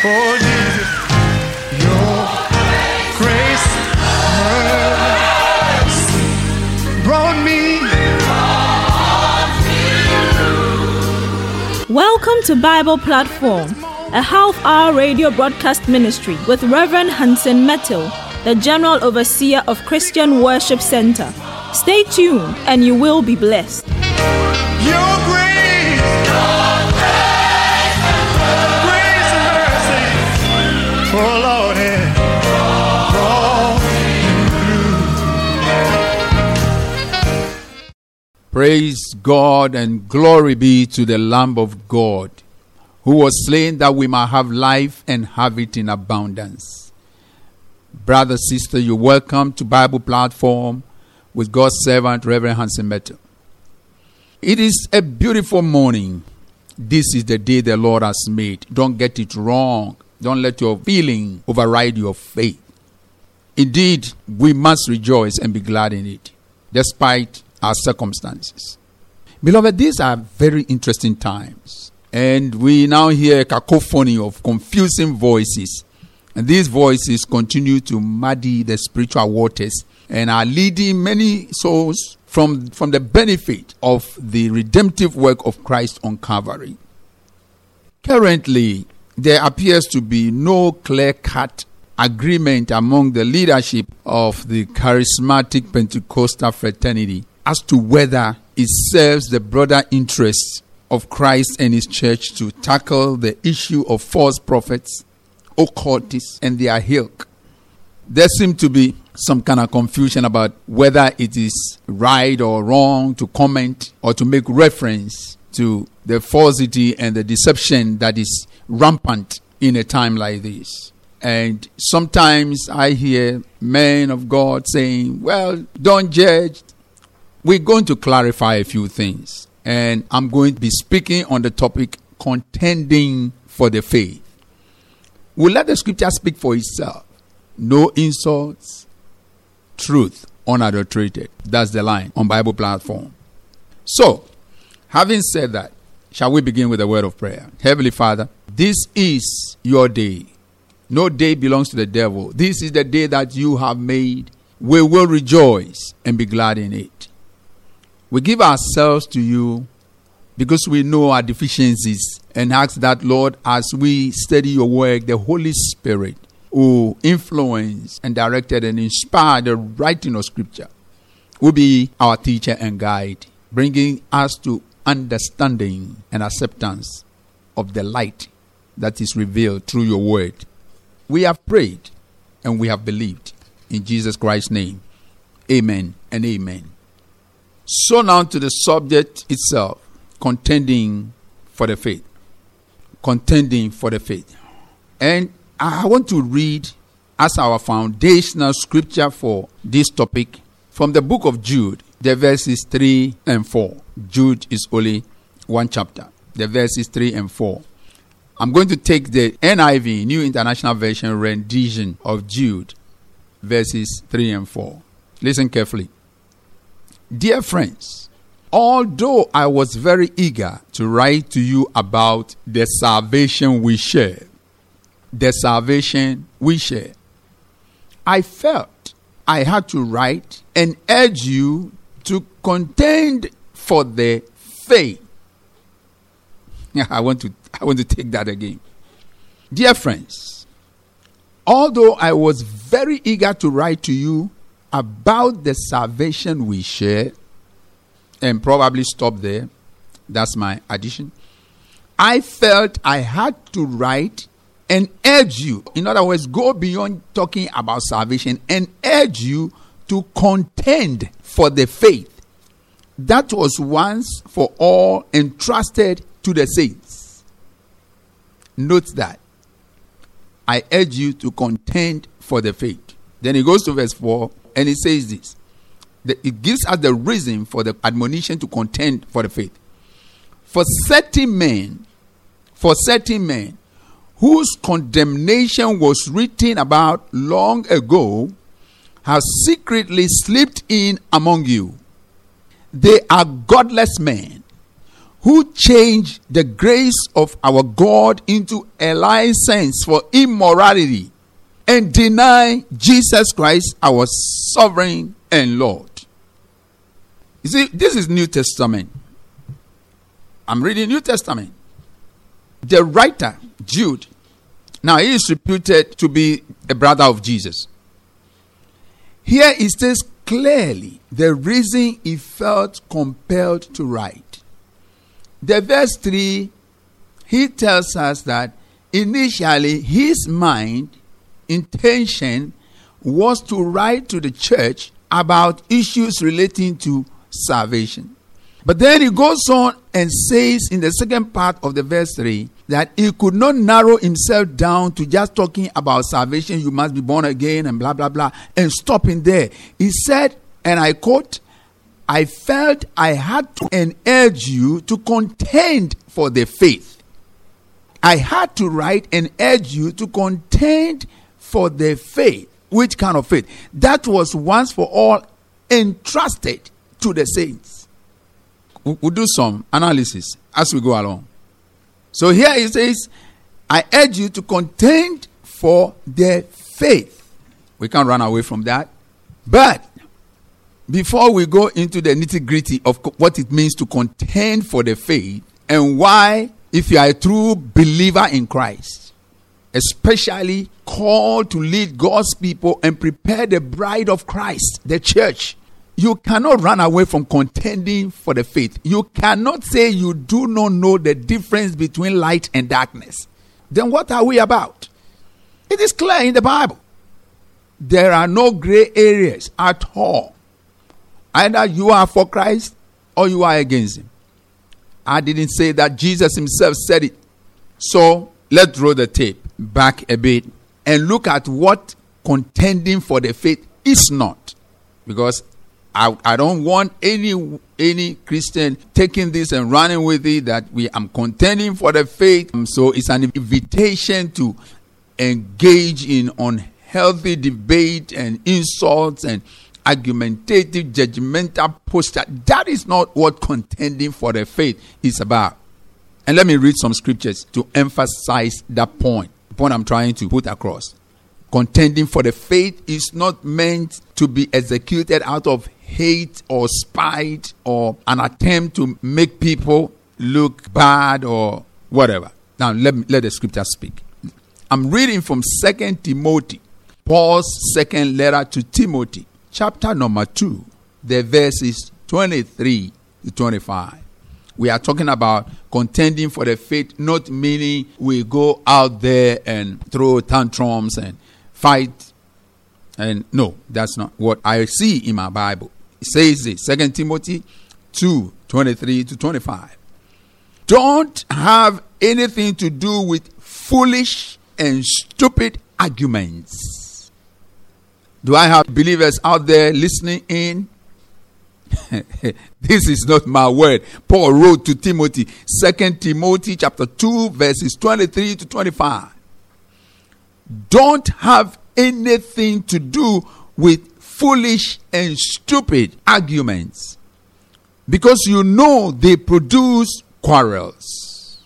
Oh, Jesus, your grace, mercy brought me. Welcome to Bible Platform, a half hour radio broadcast ministry with Reverend Hansen Mettle, the General Overseer of Christian Worship Center. Stay tuned and you will be blessed. Your Praise God and glory be to the Lamb of God, who was slain that we might have life and have it in abundance. Brother, sister, you're welcome to Bible Platform with God's servant, Reverend Hansen Mettle. It is a beautiful morning. This is the day the Lord has made. Don't get it wrong. Don't let your feeling override your faith. Indeed, we must rejoice and be glad in it, despite our circumstances. Beloved, these are very interesting times. And we now hear a cacophony of confusing voices. And these voices continue to muddy the spiritual waters and are leading many souls from, from the benefit of the redemptive work of Christ on Calvary. Currently, there appears to be no clear cut agreement among the leadership of the charismatic Pentecostal fraternity as to whether it serves the broader interests of Christ and his church to tackle the issue of false prophets, occultists, and their ilk. There seems to be some kind of confusion about whether it is right or wrong to comment or to make reference to the falsity and the deception that is rampant in a time like this. And sometimes I hear men of God saying, Well, don't judge. We're going to clarify a few things. And I'm going to be speaking on the topic contending for the faith. We'll let the scripture speak for itself. No insults, truth unadulterated. That's the line on Bible platform. So, having said that, shall we begin with a word of prayer? Heavenly Father, this is your day. No day belongs to the devil. This is the day that you have made. We will rejoice and be glad in it. We give ourselves to you because we know our deficiencies and ask that, Lord, as we study your work, the Holy Spirit who influenced and directed and inspired the writing of Scripture will be our teacher and guide, bringing us to understanding and acceptance of the light that is revealed through your word. We have prayed and we have believed. In Jesus Christ's name, amen and amen. So, now to the subject itself contending for the faith. Contending for the faith. And I want to read as our foundational scripture for this topic from the book of Jude, the verses 3 and 4. Jude is only one chapter, the verses 3 and 4. I'm going to take the NIV, New International Version rendition of Jude, verses 3 and 4. Listen carefully. Dear friends, although I was very eager to write to you about the salvation we share, the salvation we share, I felt I had to write and urge you to contend for the faith. I want to I want to take that again. Dear friends, although I was very eager to write to you about the salvation we share, and probably stop there, that's my addition. I felt I had to write and urge you, in other words, go beyond talking about salvation and urge you to contend for the faith that was once for all entrusted to the saints. Note that. I urge you to contend for the faith. Then he goes to verse 4 and he says this. that It gives us the reason for the admonition to contend for the faith. For certain men, for certain men whose condemnation was written about long ago, have secretly slipped in among you. They are godless men who changed the grace of our God into a license for immorality and deny Jesus Christ our sovereign and Lord. You see, this is New Testament. I'm reading New Testament. The writer, Jude, now he is reputed to be a brother of Jesus. Here he says clearly the reason he felt compelled to write. The verse 3, he tells us that initially his mind, intention, was to write to the church about issues relating to salvation. But then he goes on and says in the second part of the verse 3 that he could not narrow himself down to just talking about salvation, you must be born again, and blah, blah, blah, and stopping there. He said, and I quote, I felt I had to and urge you to contend for the faith. I had to write and urge you to contend for the faith. Which kind of faith? That was once for all entrusted to the saints. We'll do some analysis as we go along. So here he says, I urge you to contend for the faith. We can't run away from that. But before we go into the nitty gritty of what it means to contend for the faith and why, if you are a true believer in Christ, especially called to lead God's people and prepare the bride of Christ, the church, you cannot run away from contending for the faith. You cannot say you do not know the difference between light and darkness. Then what are we about? It is clear in the Bible. There are no gray areas at all. Either you are for Christ or you are against Him. I didn't say that Jesus Himself said it. So let's roll the tape back a bit and look at what contending for the faith is not. Because I, I don't want any any Christian taking this and running with it that we am contending for the faith. Um, so it's an invitation to engage in unhealthy debate and insults and argumentative, judgmental posture. That is not what contending for the faith is about. And let me read some scriptures to emphasize that point, point I'm trying to put across. Contending for the faith is not meant to be executed out of hate or spite or an attempt to make people look bad or whatever. Now let me, let the scripture speak. I'm reading from Second Timothy, Paul's second letter to Timothy, chapter number 2, the verses 23 to 25. We are talking about contending for the faith, not meaning we go out there and throw tantrums and fight. And no, that's not what I see in my Bible. It says this, 2 Timothy 2 23 to 25. Don't have anything to do with foolish and stupid arguments. Do I have believers out there listening in? this is not my word. Paul wrote to Timothy, 2 Timothy chapter 2 verses 23 to 25. Don't have anything to do with foolish and stupid arguments because you know they produce quarrels.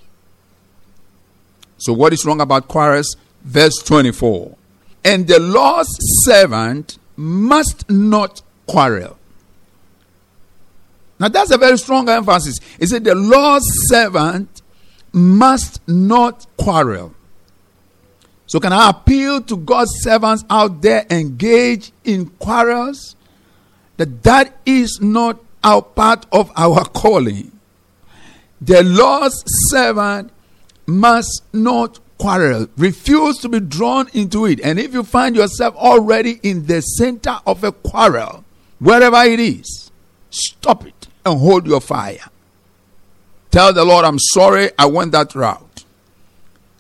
So, what is wrong about quarrels? Verse 24. And the Lord's servant must not quarrel. Now, that's a very strong emphasis. He said, The Lord's servant must not quarrel. So, can I appeal to God's servants out there engage in quarrels? That that is not our part of our calling. The Lord's servant must not quarrel. Refuse to be drawn into it. And if you find yourself already in the center of a quarrel, wherever it is, stop it and hold your fire. Tell the Lord, I'm sorry I went that route.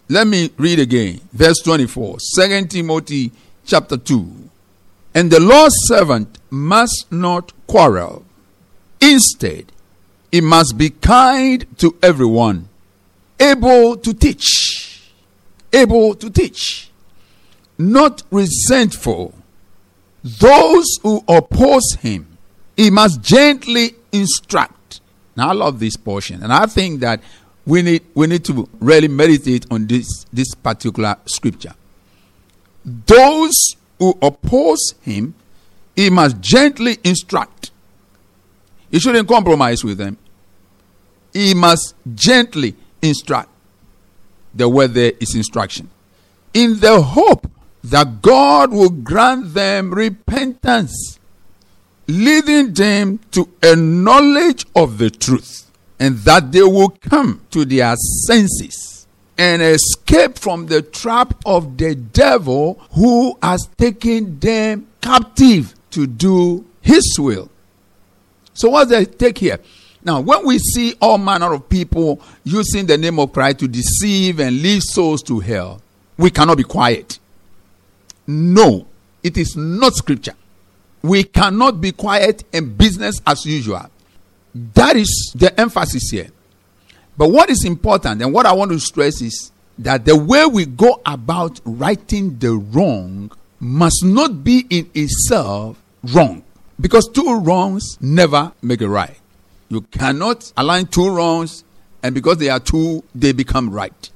Let me read again. Verse 24. 2 Timothy chapter 2. And the Lord's servant must not quarrel. Instead, he must be kind to everyone, able to teach, able to teach, not resentful. Those who oppose him, he must gently instruct, Now I love this portion, and I think that we need we need to really meditate on this this particular scripture. Those who oppose him, he must gently instruct. He shouldn't compromise with them. He must gently instruct. The word there is instruction. In the hope that God will grant them repentance, leading them to a knowledge of the truth, and that they will come to their senses and escape from the trap of the devil who has taken them captive to do his will. So, what's the take here? Now, when we see all manner of people using the name of Christ to deceive and lead souls to hell, we cannot be quiet. No, it is not scripture. We cannot be quiet and business as usual. That is the emphasis here. But what is important and what I want to stress is that the way we go about righting the wrong must not be in itself wrong. Because two wrongs never make a right. You cannot align two wrongs, and because they are two, they become right.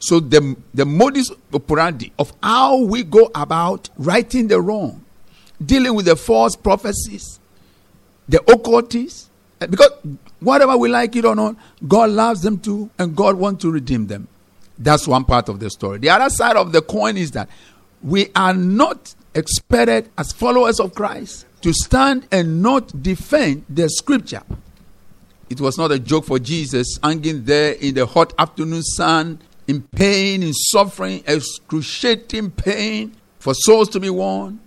So the, the modus operandi of how we go about righting the wrong, dealing with the false prophecies, the occultists, because whatever we like it or not, God loves them too, and God wants to redeem them. That's one part of the story. The other side of the coin is that we are not expected as followers of Christ to stand and not defend the scripture. It was not a joke for Jesus hanging there in the hot afternoon sun in pain, in suffering, excruciating pain for souls to be won.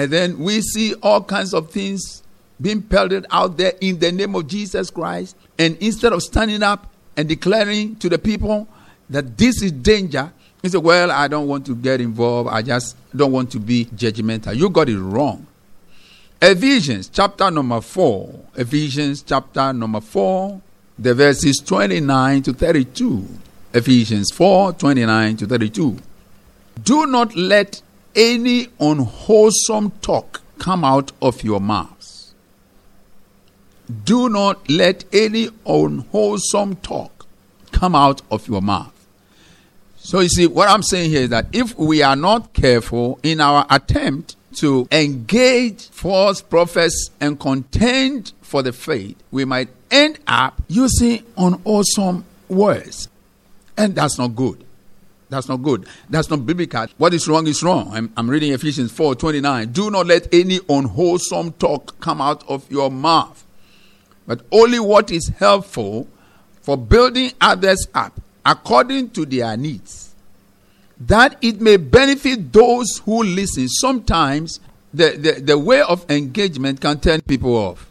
And then we see all kinds of things being pelted out there in the name of Jesus Christ. And instead of standing up and declaring to the people that this is danger, he said, Well, I don't want to get involved. I just don't want to be judgmental. You got it wrong. Ephesians chapter number 4. Ephesians chapter number 4, the verses 29 to 32. Ephesians 4 29 to 32. Do not let any unwholesome talk come out of your mouths. Do not let any unwholesome talk come out of your mouth. So, you see, what I'm saying here is that if we are not careful in our attempt to engage false prophets and contend for the faith, we might end up using unwholesome words. And that's not good. That's not good. That's not biblical. What is wrong is wrong. I'm, I'm reading Ephesians 4 29. Do not let any unwholesome talk come out of your mouth, but only what is helpful for building others up according to their needs, that it may benefit those who listen. Sometimes the, the, the way of engagement can turn people off.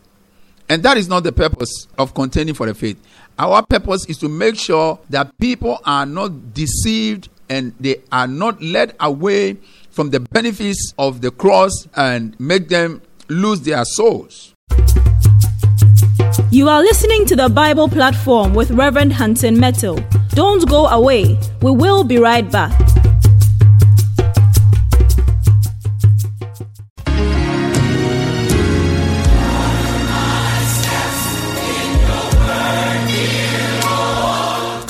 And that is not the purpose of contending for the faith. Our purpose is to make sure that people are not deceived and they are not led away from the benefits of the cross and make them lose their souls. You are listening to the Bible platform with Reverend Hansen Mettle. Don't go away. We will be right back.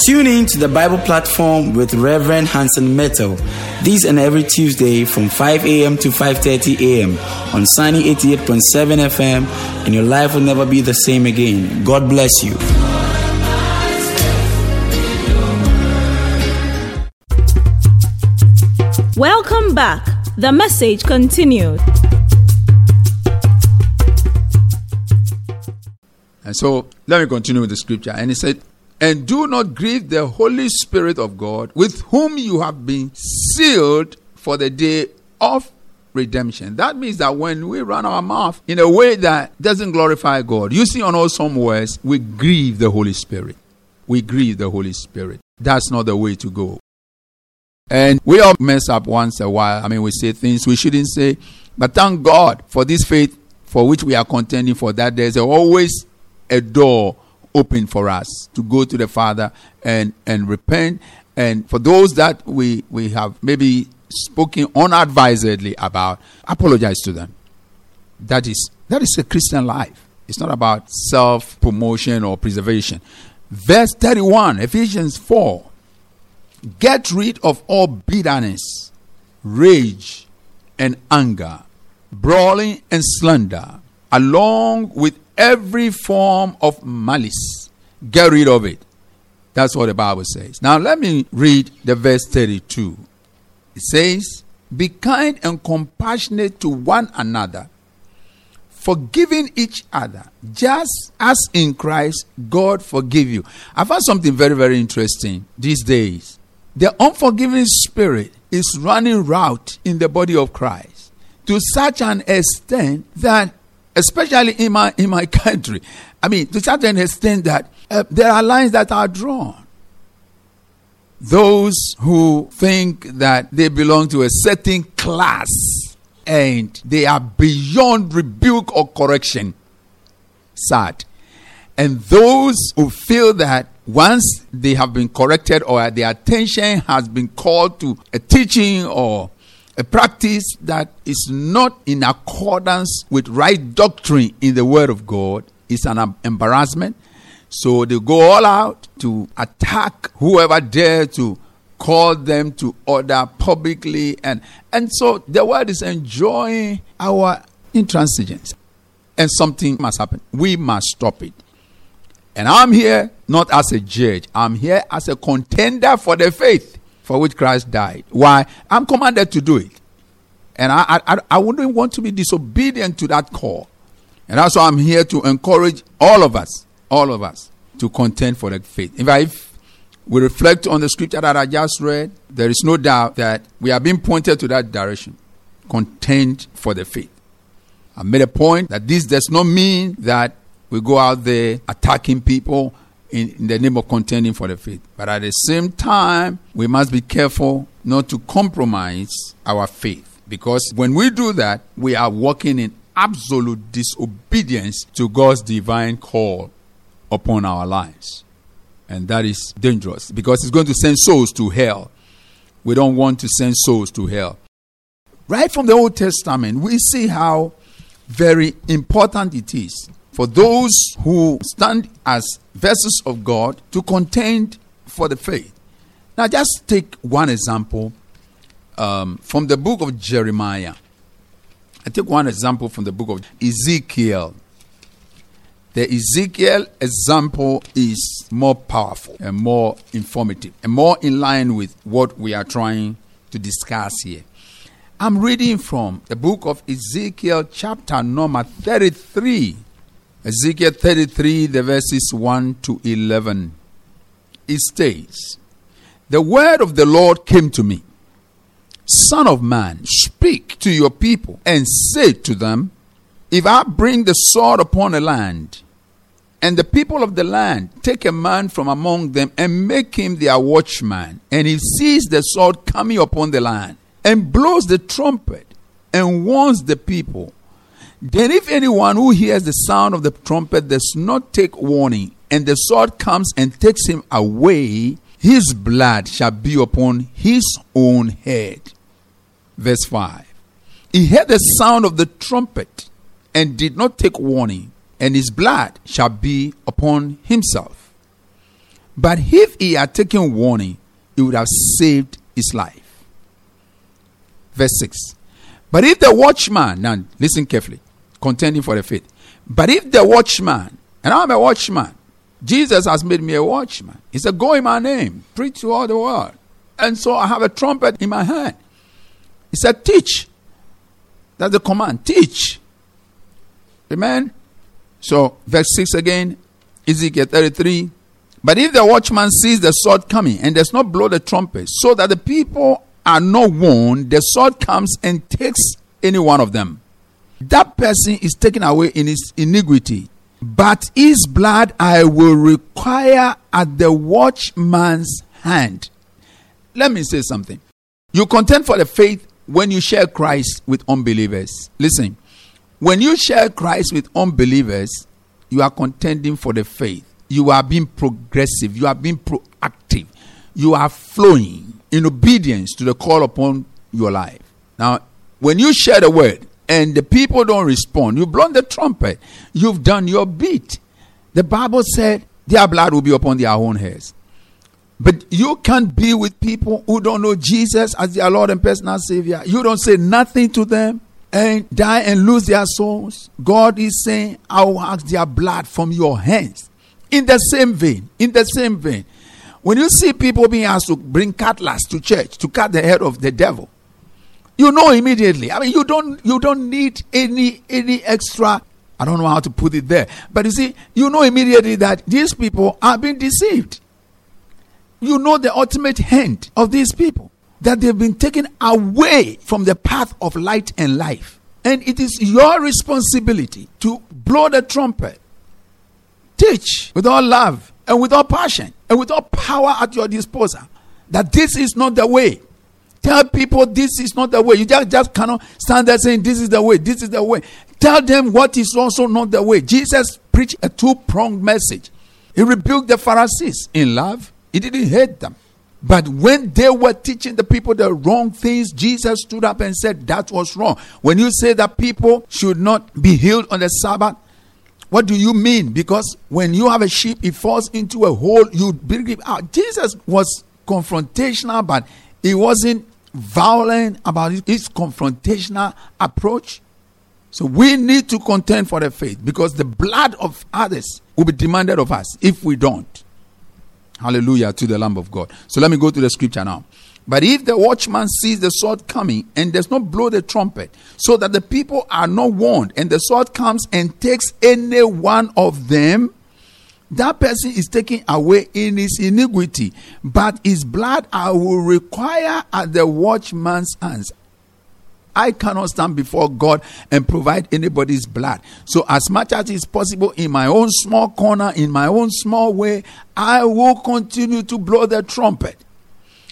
Tune in to the Bible platform with Reverend Hansen Mettle. This and every Tuesday from 5 a.m. to 5:30 a.m. on Sunny 88.7 FM, and your life will never be the same again. God bless you. Welcome back. The message continued. And so let me continue with the scripture. And he said, And do not grieve the Holy Spirit of God, with whom you have been sealed for the day of redemption. That means that when we run our mouth in a way that doesn't glorify God, you see on all some words, we grieve the Holy Spirit. We grieve the Holy Spirit. That's not the way to go. And we all mess up once a while. I mean, we say things we shouldn't say. But thank God for this faith for which we are contending for that. There's always a door open for us to go to the Father and, and repent. And for those that we, we have maybe spoken unadvisedly about, apologize to them. That is that is a Christian life. It's not about self promotion or preservation. Verse 31, Ephesians 4. Get rid of all bitterness, rage, and anger, brawling and slander, along with every form of malice. Get rid of it. That's what the Bible says. Now, let me read the verse 32. It says, Be kind and compassionate to one another, forgiving each other, just as in Christ God forgive you. I found something very, very interesting these days. The unforgiving spirit is running route in the body of Christ to such an extent that especially in my in my country. I mean, to an extent that uh, there are lines that are drawn. Those who think that they belong to a certain class and they are beyond rebuke or correction. Sad. And those who feel that once they have been corrected or their attention has been called to a teaching or a practice that is not in accordance with right doctrine in the Word of God is an embarrassment. So they go all out to attack whoever dare to call them to order publicly and and so the world is enjoying our intransigence. And something must happen. We must stop it. And i'm here not as a judge. I'm here as a contender for the faith for which Christ died. Why? I'm commanded to do it. And I, I, I wouldn't want to be disobedient to that call. And that's why I'm here to encourage all of us, all of us, to contend for the faith. In fact, if we reflect on the scripture that I just read, there is no doubt that we are being pointed to that direction. Contend for the faith. I made a point that this does not mean that we go out there attacking people in, in, the name of contending for the faith. But at the same time, we must be careful not to compromise our faith. Because when we do that, we are walking in absolute disobedience to God's divine call upon our lives. And that is dangerous because it's going to send souls to hell. We don't want to send souls to hell. Right from the Old Testament, we see how very important it is for those who stand as vessels of God to contend for the faith. Now, just take one example um, from the book of Jeremiah. I take one example from the book of Ezekiel. The Ezekiel example is more powerful and more informative and more in line with what we are trying to discuss here. I'm reading from the book of Ezekiel, chapter number 33. Ezekiel 33, the verses 1 to 11. It states, The word of the Lord came to me, Son of man, speak to your people and say to them, If I bring the sword upon a land, and the people of the land take a man from among them and make him their watchman, and he sees the sword coming upon the land, and blows the trumpet, and warns the people, then, if anyone who hears the sound of the trumpet does not take warning, and the sword comes and takes him away, his blood shall be upon his own head. Verse 5 He heard the sound of the trumpet and did not take warning, and his blood shall be upon himself. But if he had taken warning, he would have saved his life. Verse 6 But if the watchman, now listen carefully, contending for the faith. But if the watchman, and I'm a watchman, Jesus has made me a watchman. He said, Go in my name, preach to all the world. And so I have a trumpet in my hand. He said, Teach. That's the command. Teach. Amen. So, verse 6 again, Ezekiel 33. But if the watchman sees the sword coming and does not blow the trumpet, so that the people are not warned, the sword comes and takes any one of them that person is taken away in his iniquity. But his blood I will require at the watchman's hand. Let me say something. You contend for the faith when you share Christ with unbelievers. Listen, when you share Christ with unbelievers, you are contending for the faith. You are being progressive. You are being proactive. You are flowing in obedience to the call upon your life. Now, when you share the word, and the people don't respond, you've blown the trumpet, you've done your bit. The Bible said their blood will be upon their own heads. But you can't be with people who don't know Jesus as their Lord and personal Savior. You don't say nothing to them and die and lose their souls. God is saying, I will ask their blood from your hands. In the same vein, in the same vein, when you see people being asked to bring cutlass to church to cut the head of the devil, you know immediately. I mean, you don't you don't need any any extra. I don't know how to put it there, but you see, you know immediately that these people are being deceived. You know the ultimate end of these people that they've been taken away from the path of light and life. And it is your responsibility to blow the trumpet, teach with all love and with all passion and with all power at your disposal that this is not the way. Tell people this is not the way. You just, just cannot stand there saying this is the way, this is the way. Tell them what is also not the way. Jesus preached a two pronged message. He rebuked the Pharisees in love, he didn't hate them. But when they were teaching the people the wrong things, Jesus stood up and said that was wrong. When you say that people should not be healed on the Sabbath, what do you mean? Because when you have a sheep, it falls into a hole, you bring it out. Jesus was confrontational, but he wasn't violent about his confrontational approach. So we need to contend for the faith because the blood of others will be demanded of us if we don't. Hallelujah to the Lamb of God. So let me go to the scripture now. But if the watchman sees the sword coming and does not blow the trumpet, so that the people are not warned, and the sword comes and takes any one of them, that person is taken away in his iniquity, but his blood I will require at the watchman's hands. I cannot stand before God and provide anybody's blood. So, as much as is possible in my own small corner, in my own small way, I will continue to blow the trumpet.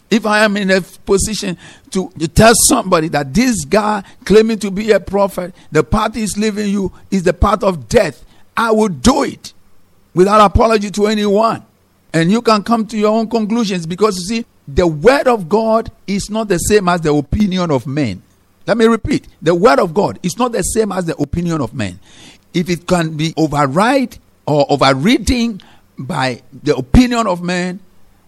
If I am in a position to, to tell somebody that this guy claiming to be a prophet, the path he's leaving you is the path of death, I will do it without apology to anyone. And you can come to your own conclusions because you see, the word of God is not the same as the opinion of men. Let me repeat the word of God is not the same as the opinion of men. If it can be override or overridden by the opinion of men,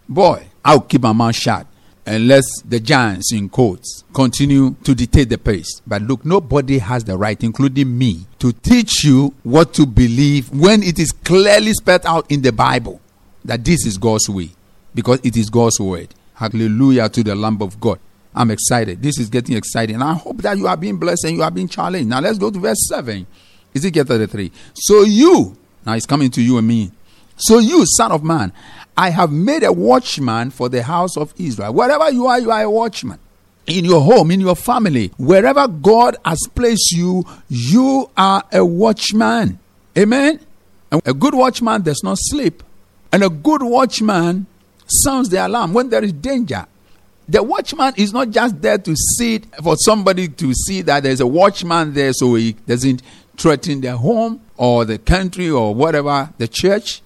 boy, I'll keep my mouth shut unless the giants in quotes continue to dictate the pace. But look, nobody has the right, including me, to teach you what to believe when it is clearly spelled out in the Bible that this is God's way because it is God's word. Hallelujah to the Lamb of God. I'm excited. This is getting exciting. I hope that you are being blessed and you are being challenged. Now let's go to verse 7. Is it Ezekiel 33. So you, now it's coming to you and me. So you, son of man, I have made a watchman for the house of Israel. Wherever you are, you are a watchman. In your home, in your family, wherever God has placed you, you are a watchman. Amen. A good watchman does not sleep. And a good watchman sounds the alarm when there is danger. The watchman is not just there to see for somebody to see that there's a watchman there so he doesn't threaten their home or the country or whatever, the church.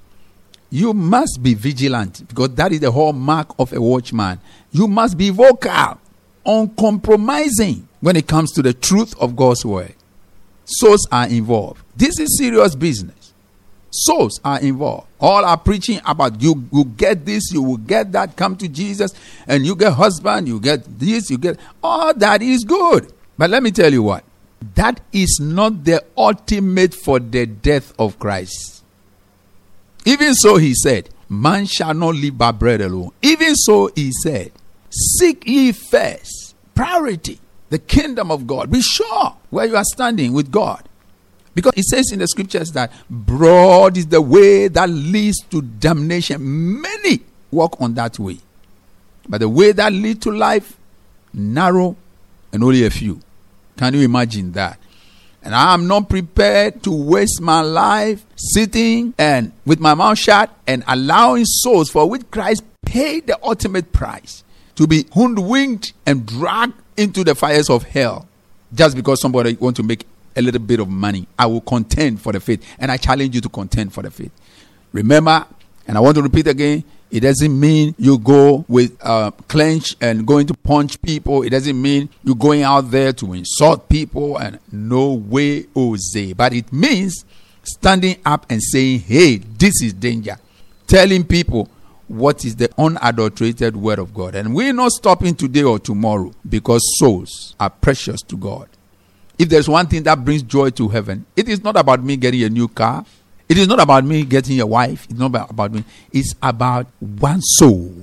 You must be vigilant because that is the hallmark of a watchman. You must be vocal, uncompromising when it comes to the truth of God's word. Souls are involved. This is serious business souls are involved. All are preaching about you will get this, you will get that, come to Jesus, and you get husband, you get this, you get all that is good. But let me tell you what that is not the ultimate for the death of Christ. Even so, he said, Man shall not live by bread alone. Even so, he said, Seek ye first priority, the kingdom of God. Be sure where you are standing with God. Because it says in the scriptures that broad is the way that leads to damnation. Many walk on that way. But the way that leads to life, narrow and only a few. Can you imagine that? And I am not prepared to waste my life sitting and with my mouth shut and allowing souls for which Christ paid the ultimate price to be hoodwinked and dragged into the fires of hell just because somebody want to make a little bit of money. I will contend for the faith. And I challenge you to contend for the faith. Remember, and I want to repeat again It doesn't mean you go with uh, clench and going to punch people. It doesn't mean you're going out there to insult people and no way, Jose. But it means standing up and saying, hey, this is danger. Telling people what is the unadulterated word of God. And we're not stopping today or tomorrow because souls are precious to God. If there's one thing that brings joy to heaven, it is not about me getting a new car. It is not about me getting a wife. It's not about, about me. It's about one soul.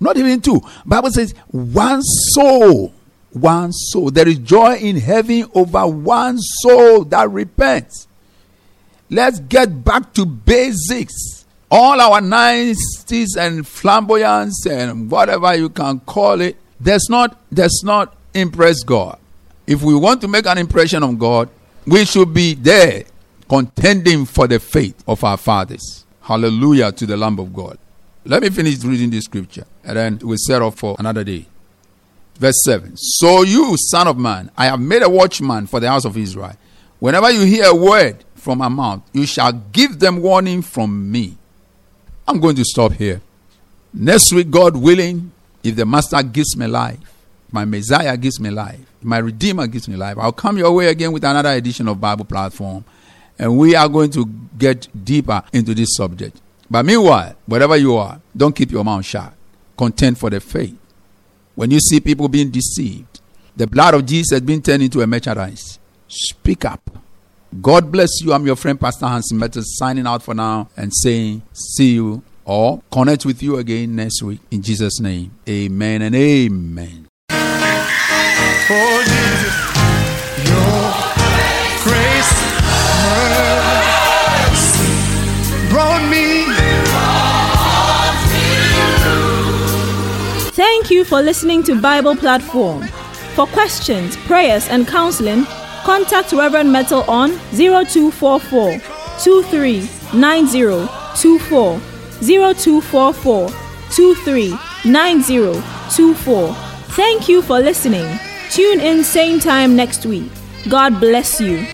Not even two. Bible says one soul. One soul. There is joy in heaven over one soul that repents. Let's get back to basics. All our niceties and flamboyance and whatever you can call it, does not does not impress God. If we want to make an impression on God, we should be there contending for the faith of our fathers. Hallelujah to the Lamb of God. Let me finish reading this scripture and then we'll set off for another day. Verse 7 So you, son of man, I have made a watchman for the house of Israel. Whenever you hear a word from my mouth, you shall give them warning from me. I'm going to stop here. Next week, God willing, if the Master gives me life, my Messiah gives me life, my Redeemer gives me life, I'll come your way again with another edition of Bible Platform. And we are going to get deeper into this subject. But meanwhile, wherever you are, don't keep your mouth shut. Contend for the faith. When you see people being deceived, the blood of Jesus has been turned into a merchandise. Speak up. God bless you. I'm your friend, Pastor Hansen Mettles, signing out for now and saying, see you or connect with you again next week. In Jesus' name, amen and amen. Oh, you for listening to Bible Platform. For questions, prayers, and counseling, contact Reverend Mettle on 0244 239024 0244 239024. Thank you for listening. Tune in same time next week. God bless you.